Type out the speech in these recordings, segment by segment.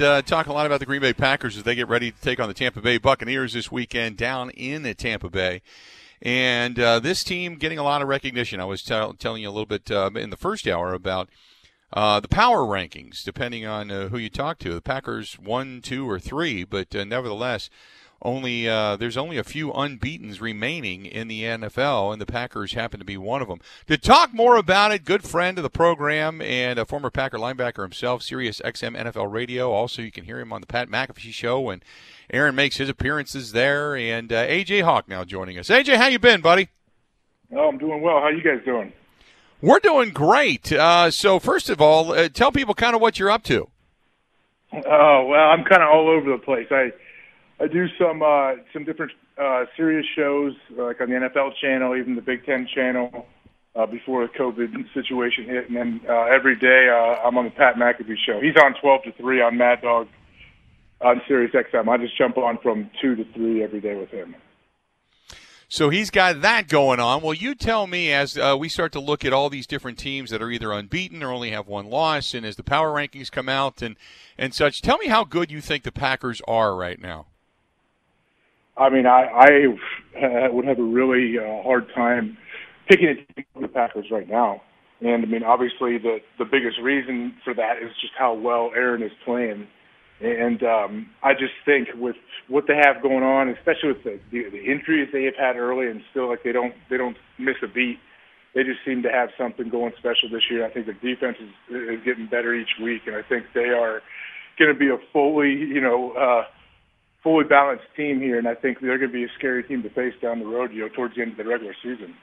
Uh, talk a lot about the Green Bay Packers as they get ready to take on the Tampa Bay Buccaneers this weekend down in Tampa Bay. And uh, this team getting a lot of recognition. I was tell- telling you a little bit uh, in the first hour about uh, the power rankings, depending on uh, who you talk to. The Packers one, two, or three, but uh, nevertheless, only uh, there's only a few unbeaten's remaining in the NFL, and the Packers happen to be one of them. To talk more about it, good friend of the program and a former Packer linebacker himself, Sirius XM NFL Radio. Also, you can hear him on the Pat McAfee Show when Aaron makes his appearances there. And uh, AJ Hawk now joining us. AJ, how you been, buddy? Oh, I'm doing well. How you guys doing? We're doing great. Uh, so, first of all, uh, tell people kind of what you're up to. Oh well, I'm kind of all over the place. I I do some uh, some different uh, Sirius shows like on the NFL channel, even the Big Ten channel. Uh, before the COVID situation hit, and then uh, every day uh, I'm on the Pat McAfee show. He's on 12 to 3 on Mad Dog on Sirius XM. I just jump on from 2 to 3 every day with him. So he's got that going on. Well, you tell me as uh, we start to look at all these different teams that are either unbeaten or only have one loss, and as the power rankings come out and and such, tell me how good you think the Packers are right now. I mean, I, I would have a really uh, hard time picking a team the Packers right now. And I mean, obviously, the the biggest reason for that is just how well Aaron is playing. And um, I just think with what they have going on, especially with the, the the injuries they have had early, and still like they don't they don't miss a beat. They just seem to have something going special this year. I think the defense is, is getting better each week, and I think they are going to be a fully you know uh, fully balanced team here. And I think they're going to be a scary team to face down the road, you know, towards the end of the regular season.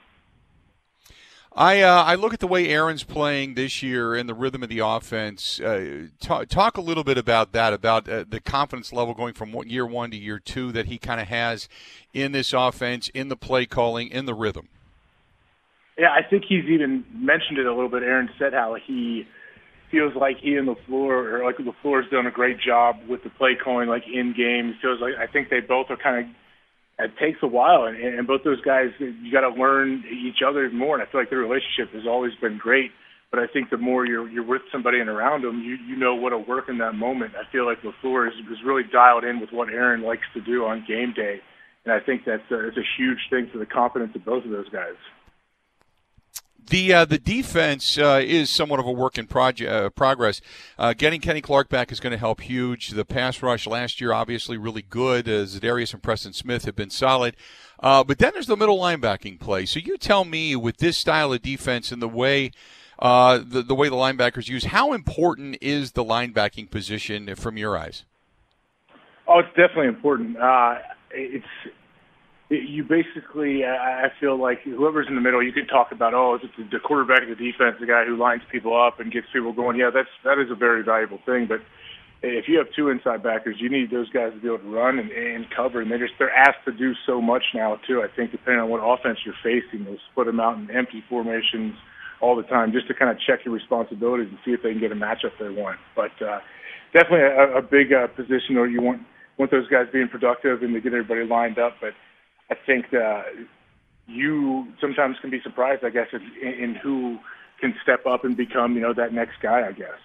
I uh, I look at the way Aaron's playing this year and the rhythm of the offense. Uh, talk, talk a little bit about that, about uh, the confidence level going from year one to year two that he kind of has in this offense, in the play calling, in the rhythm. Yeah, I think he's even mentioned it a little bit. Aaron said how he feels like he and LaFleur, or like LaFleur's done a great job with the play calling, like in games. Feels like I think they both are kind of it takes a while, and, and both those guys, you got to learn each other more. And I feel like their relationship has always been great. But I think the more you're you're with somebody and around them, you you know what'll work in that moment. I feel like LaFleur is, is really dialed in with what Aaron likes to do on game day, and I think that's a, it's a huge thing for the confidence of both of those guys. The uh, the defense uh, is somewhat of a work in uh, progress. Uh, getting Kenny Clark back is going to help huge. The pass rush last year, obviously, really good. Uh, Za'Darius and Preston Smith have been solid. Uh, but then there's the middle linebacking play. So you tell me, with this style of defense and the way uh, the the way the linebackers use, how important is the linebacking position from your eyes? Oh, it's definitely important. It's you basically, I feel like whoever's in the middle, you can talk about, oh, is it the quarterback of the defense, the guy who lines people up and gets people going? Yeah, that's that is a very valuable thing. But if you have two inside backers, you need those guys to be able to run and, and cover, and they're just they're asked to do so much now too. I think depending on what offense you're facing, they'll split them out in empty formations all the time just to kind of check your responsibilities and see if they can get a matchup they want. But uh, definitely a, a big uh, position where you want want those guys being productive and to get everybody lined up, but I think uh, you sometimes can be surprised, I guess, in, in who can step up and become, you know, that next guy. I guess.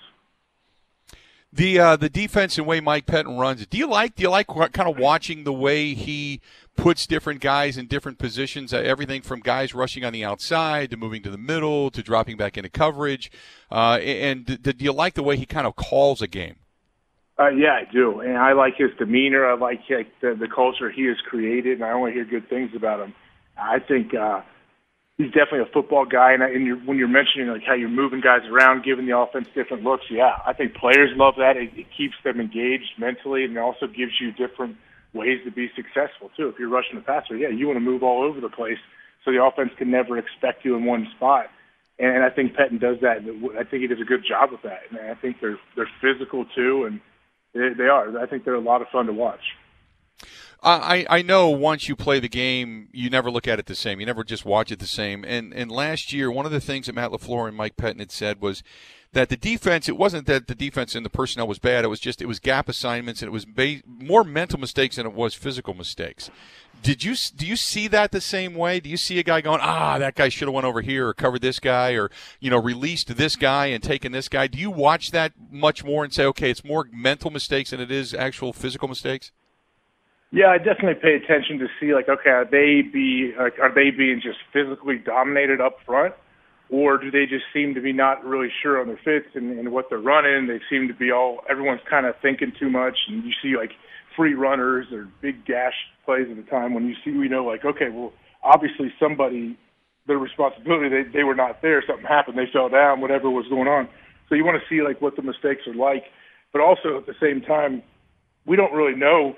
The uh, the defense and way Mike Pettine runs it. Do you like? Do you like kind of watching the way he puts different guys in different positions? Uh, everything from guys rushing on the outside to moving to the middle to dropping back into coverage. Uh, and do you like the way he kind of calls a game? Uh, yeah, I do, and I like his demeanor. I like, like the, the culture he has created, and I only hear good things about him. I think uh, he's definitely a football guy, and, and you're, when you're mentioning like how you're moving guys around, giving the offense different looks, yeah, I think players love that. It, it keeps them engaged mentally, and it also gives you different ways to be successful too. If you're rushing the passer, yeah, you want to move all over the place, so the offense can never expect you in one spot. And I think Pettine does that. I think he does a good job with that. And I think they're they're physical too, and they, are. I think they're a lot of fun to watch. I, I know once you play the game, you never look at it the same. You never just watch it the same. And and last year, one of the things that Matt LaFleur and Mike Pettine had said was that the defense, it wasn't that the defense and the personnel was bad. It was just it was gap assignments and it was ba- more mental mistakes than it was physical mistakes. Did you do you see that the same way? Do you see a guy going, ah, that guy should have went over here or covered this guy or you know released this guy and taken this guy? Do you watch that much more and say, okay, it's more mental mistakes than it is actual physical mistakes? Yeah, I definitely pay attention to see like, okay, are they be like, are they being just physically dominated up front, or do they just seem to be not really sure on their fits and, and what they're running? They seem to be all everyone's kind of thinking too much, and you see like free runners or big gash plays at the time when you see we know like okay well obviously somebody their responsibility they they were not there. Something happened. They fell down whatever was going on. So you want to see like what the mistakes are like. But also at the same time we don't really know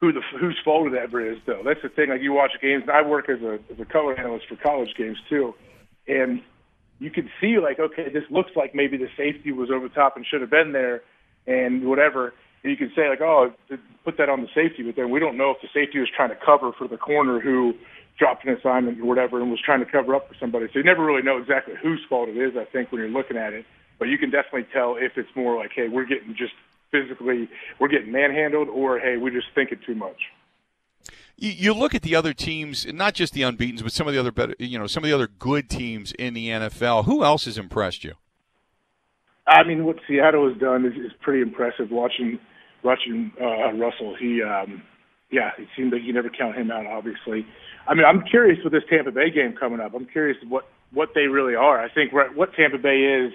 who the whose fault ever is though. That's the thing. Like you watch games and I work as a as a color analyst for college games too. And you can see like okay this looks like maybe the safety was over the top and should have been there and whatever and you can say like, oh, put that on the safety, but then we don't know if the safety was trying to cover for the corner who dropped an assignment or whatever and was trying to cover up for somebody. So you never really know exactly whose fault it is. I think when you're looking at it, but you can definitely tell if it's more like, hey, we're getting just physically, we're getting manhandled, or hey, we're just thinking too much. You, look at the other teams, not just the unbeaten's, but some of the other better, you know, some of the other good teams in the NFL. Who else has impressed you? I mean, what Seattle has done is, is pretty impressive. Watching watching uh, Russell, he, um, yeah, it seemed like you never count him out. Obviously, I mean, I'm curious with this Tampa Bay game coming up. I'm curious what what they really are. I think what Tampa Bay is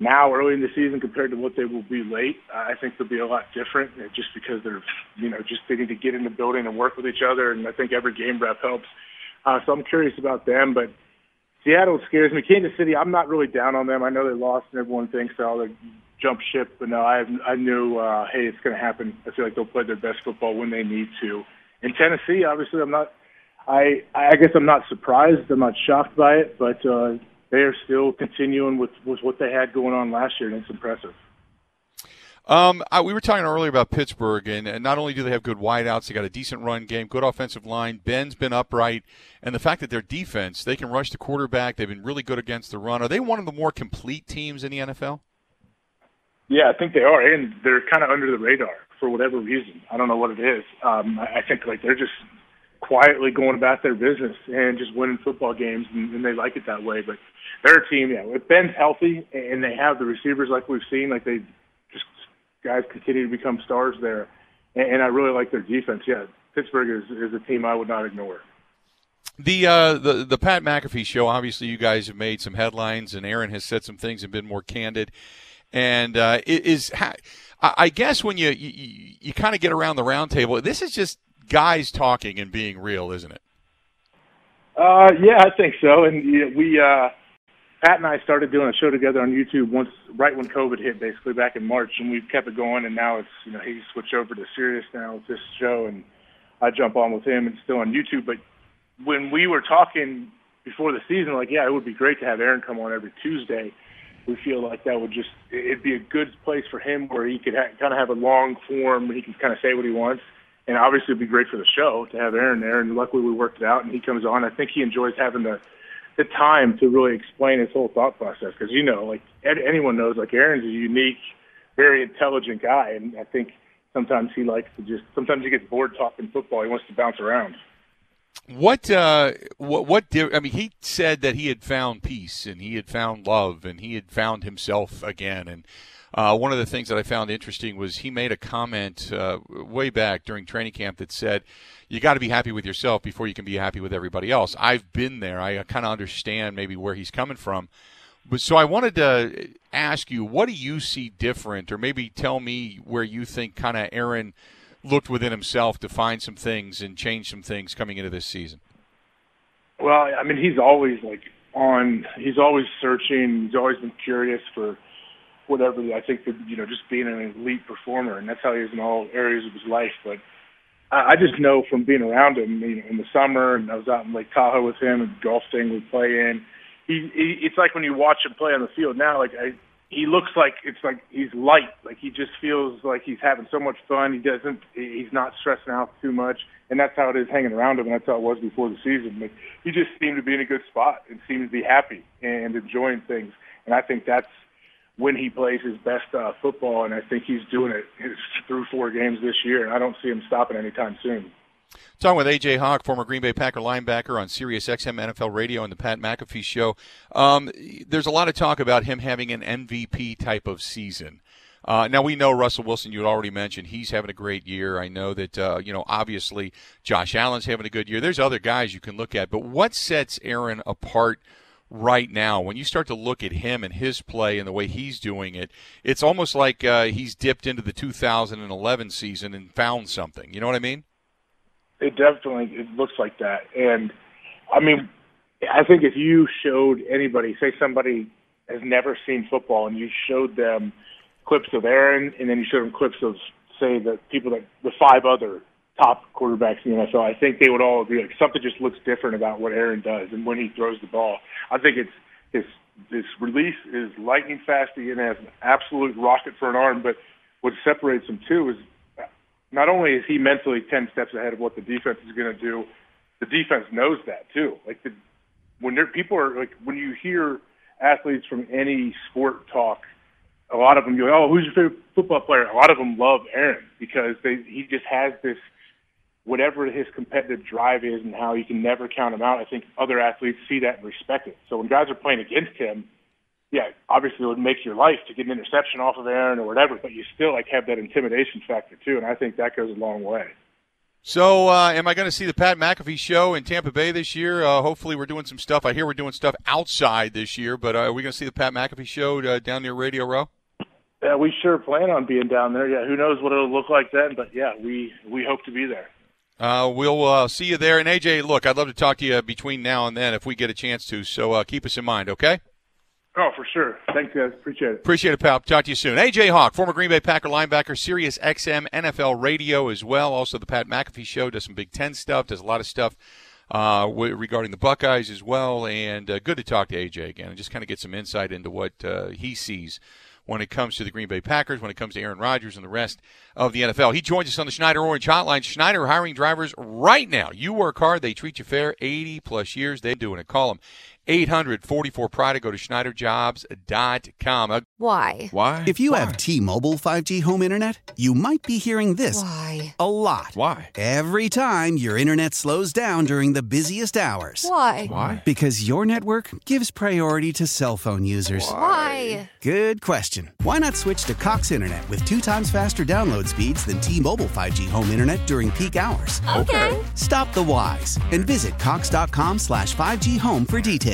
now, early in the season, compared to what they will be late. I think they'll be a lot different, uh, just because they're, you know, just they need to get in the building and work with each other, and I think every game rep helps. Uh, so I'm curious about them, but Seattle scares me. Kansas City, I'm not really down on them. I know they lost, and everyone thinks oh they jump ship, but no, I I knew uh, hey it's going to happen. I feel like they'll play their best football when they need to. In Tennessee, obviously, I'm not. I I guess I'm not surprised. I'm not shocked by it, but uh, they are still continuing with with what they had going on last year, and it's impressive. Um, I, we were talking earlier about Pittsburgh, and, and, not only do they have good wideouts, they got a decent run game, good offensive line. Ben's been upright, and the fact that their defense, they can rush the quarterback. They've been really good against the run. Are they one of the more complete teams in the NFL? Yeah, I think they are, and they're kind of under the radar for whatever reason. I don't know what it is. Um, I think like they're just quietly going about their business and just winning football games, and, and they like it that way. But they're a team, yeah. If Ben's healthy and they have the receivers like we've seen, like they guys continue to become stars there, and, and I really like their defense. Yeah, Pittsburgh is is a team I would not ignore. The uh, the the Pat McAfee show. Obviously, you guys have made some headlines, and Aaron has said some things and been more candid. And uh, is I guess when you you, you kind of get around the round table, this is just guys talking and being real, isn't it? Uh, yeah, I think so. And you know, we uh, Pat and I started doing a show together on YouTube once, right when COVID hit, basically back in March, and we've kept it going. And now it's, you know, he switched over to Sirius now with this show, and I jump on with him and still on YouTube. But when we were talking before the season, like, yeah, it would be great to have Aaron come on every Tuesday. We feel like that would just, it'd be a good place for him where he could ha- kind of have a long form, where he can kind of say what he wants. And obviously, it'd be great for the show to have Aaron there. And luckily, we worked it out, and he comes on. I think he enjoys having the the time to really explain his whole thought process because you know, like anyone knows, like Aaron's a unique, very intelligent guy, and I think sometimes he likes to just sometimes he gets bored talking football. He wants to bounce around. What uh, what what did I mean? He said that he had found peace and he had found love and he had found himself again. And uh, one of the things that I found interesting was he made a comment uh, way back during training camp that said, "You got to be happy with yourself before you can be happy with everybody else." I've been there. I kind of understand maybe where he's coming from. But so I wanted to ask you, what do you see different, or maybe tell me where you think kind of Aaron looked within himself to find some things and change some things coming into this season. Well, I mean, he's always like on. He's always searching. He's always been curious for whatever. I think that you know, just being an elite performer, and that's how he is in all areas of his life. But I, I just know from being around him, you know, in the summer, and I was out in Lake Tahoe with him, and golf thing we play in. He, he, it's like when you watch him play on the field now. Like I, he looks like it's like he's light. Like he just feels like he's having so much fun. He doesn't. He's not stressing out too much, and that's how it is hanging around him. And that's how it was before the season. But he just seemed to be in a good spot and seemed to be happy and enjoying things. And I think that's when he plays his best uh, football. And I think he's doing it through four games this year. And I don't see him stopping anytime soon. Talking with AJ Hawk, former Green Bay Packer linebacker on Sirius XM NFL Radio and the Pat McAfee Show. Um, there's a lot of talk about him having an MVP type of season. Uh, now we know Russell Wilson. You had already mentioned he's having a great year. I know that uh, you know obviously Josh Allen's having a good year. There's other guys you can look at, but what sets Aaron apart? Right now when you start to look at him and his play and the way he's doing it it's almost like uh, he's dipped into the 2011 season and found something you know what i mean it definitely it looks like that. And I mean, I think if you showed anybody, say somebody has never seen football, and you showed them clips of Aaron, and then you showed them clips of say the people that the five other top quarterbacks in the NFL, I think they would all agree like something just looks different about what Aaron does and when he throws the ball. I think it's his his release is lightning fast. He has an absolute rocket for an arm, but what separates him too is not only is he mentally 10 steps ahead of what the defense is going to do, the defense knows that too. Like the, when there, people are like, when you hear athletes from any sport talk, a lot of them go, "Oh, who's your favorite football player?" A lot of them love Aaron because they, he just has this whatever his competitive drive is and how you can never count him out. I think other athletes see that and respect it. So when guys are playing against him, yeah, obviously it would make your life to get an interception off of Aaron or whatever, but you still like have that intimidation factor too, and I think that goes a long way. So, uh, am I going to see the Pat McAfee show in Tampa Bay this year? Uh, hopefully, we're doing some stuff. I hear we're doing stuff outside this year, but uh, are we going to see the Pat McAfee show uh, down near Radio Row? Yeah, we sure plan on being down there. Yeah, who knows what it'll look like then? But yeah, we we hope to be there. Uh, we'll uh, see you there. And AJ, look, I'd love to talk to you between now and then if we get a chance to. So uh, keep us in mind, okay? Oh, for sure. Thanks, guys. Appreciate it. Appreciate it, pal. Talk to you soon. AJ Hawk, former Green Bay Packer linebacker, Sirius XM NFL Radio as well. Also, the Pat McAfee Show does some Big Ten stuff, does a lot of stuff uh, regarding the Buckeyes as well. And uh, good to talk to AJ again and just kind of get some insight into what uh, he sees when it comes to the Green Bay Packers, when it comes to Aaron Rodgers and the rest of the NFL. He joins us on the Schneider Orange Hotline. Schneider hiring drivers right now. You work hard, they treat you fair. 80 plus years, they're doing it. Call them 844 Pride. Go to SchneiderJobs.com. Why? Why? If you Why? have T Mobile 5G home internet, you might be hearing this Why? a lot. Why? Every time your internet slows down during the busiest hours. Why? Why? Because your network gives priority to cell phone users. Why? Good question. Why not switch to Cox Internet with two times faster download speeds than T Mobile 5G home internet during peak hours? Okay. Stop the whys and visit Cox.com slash 5G home for details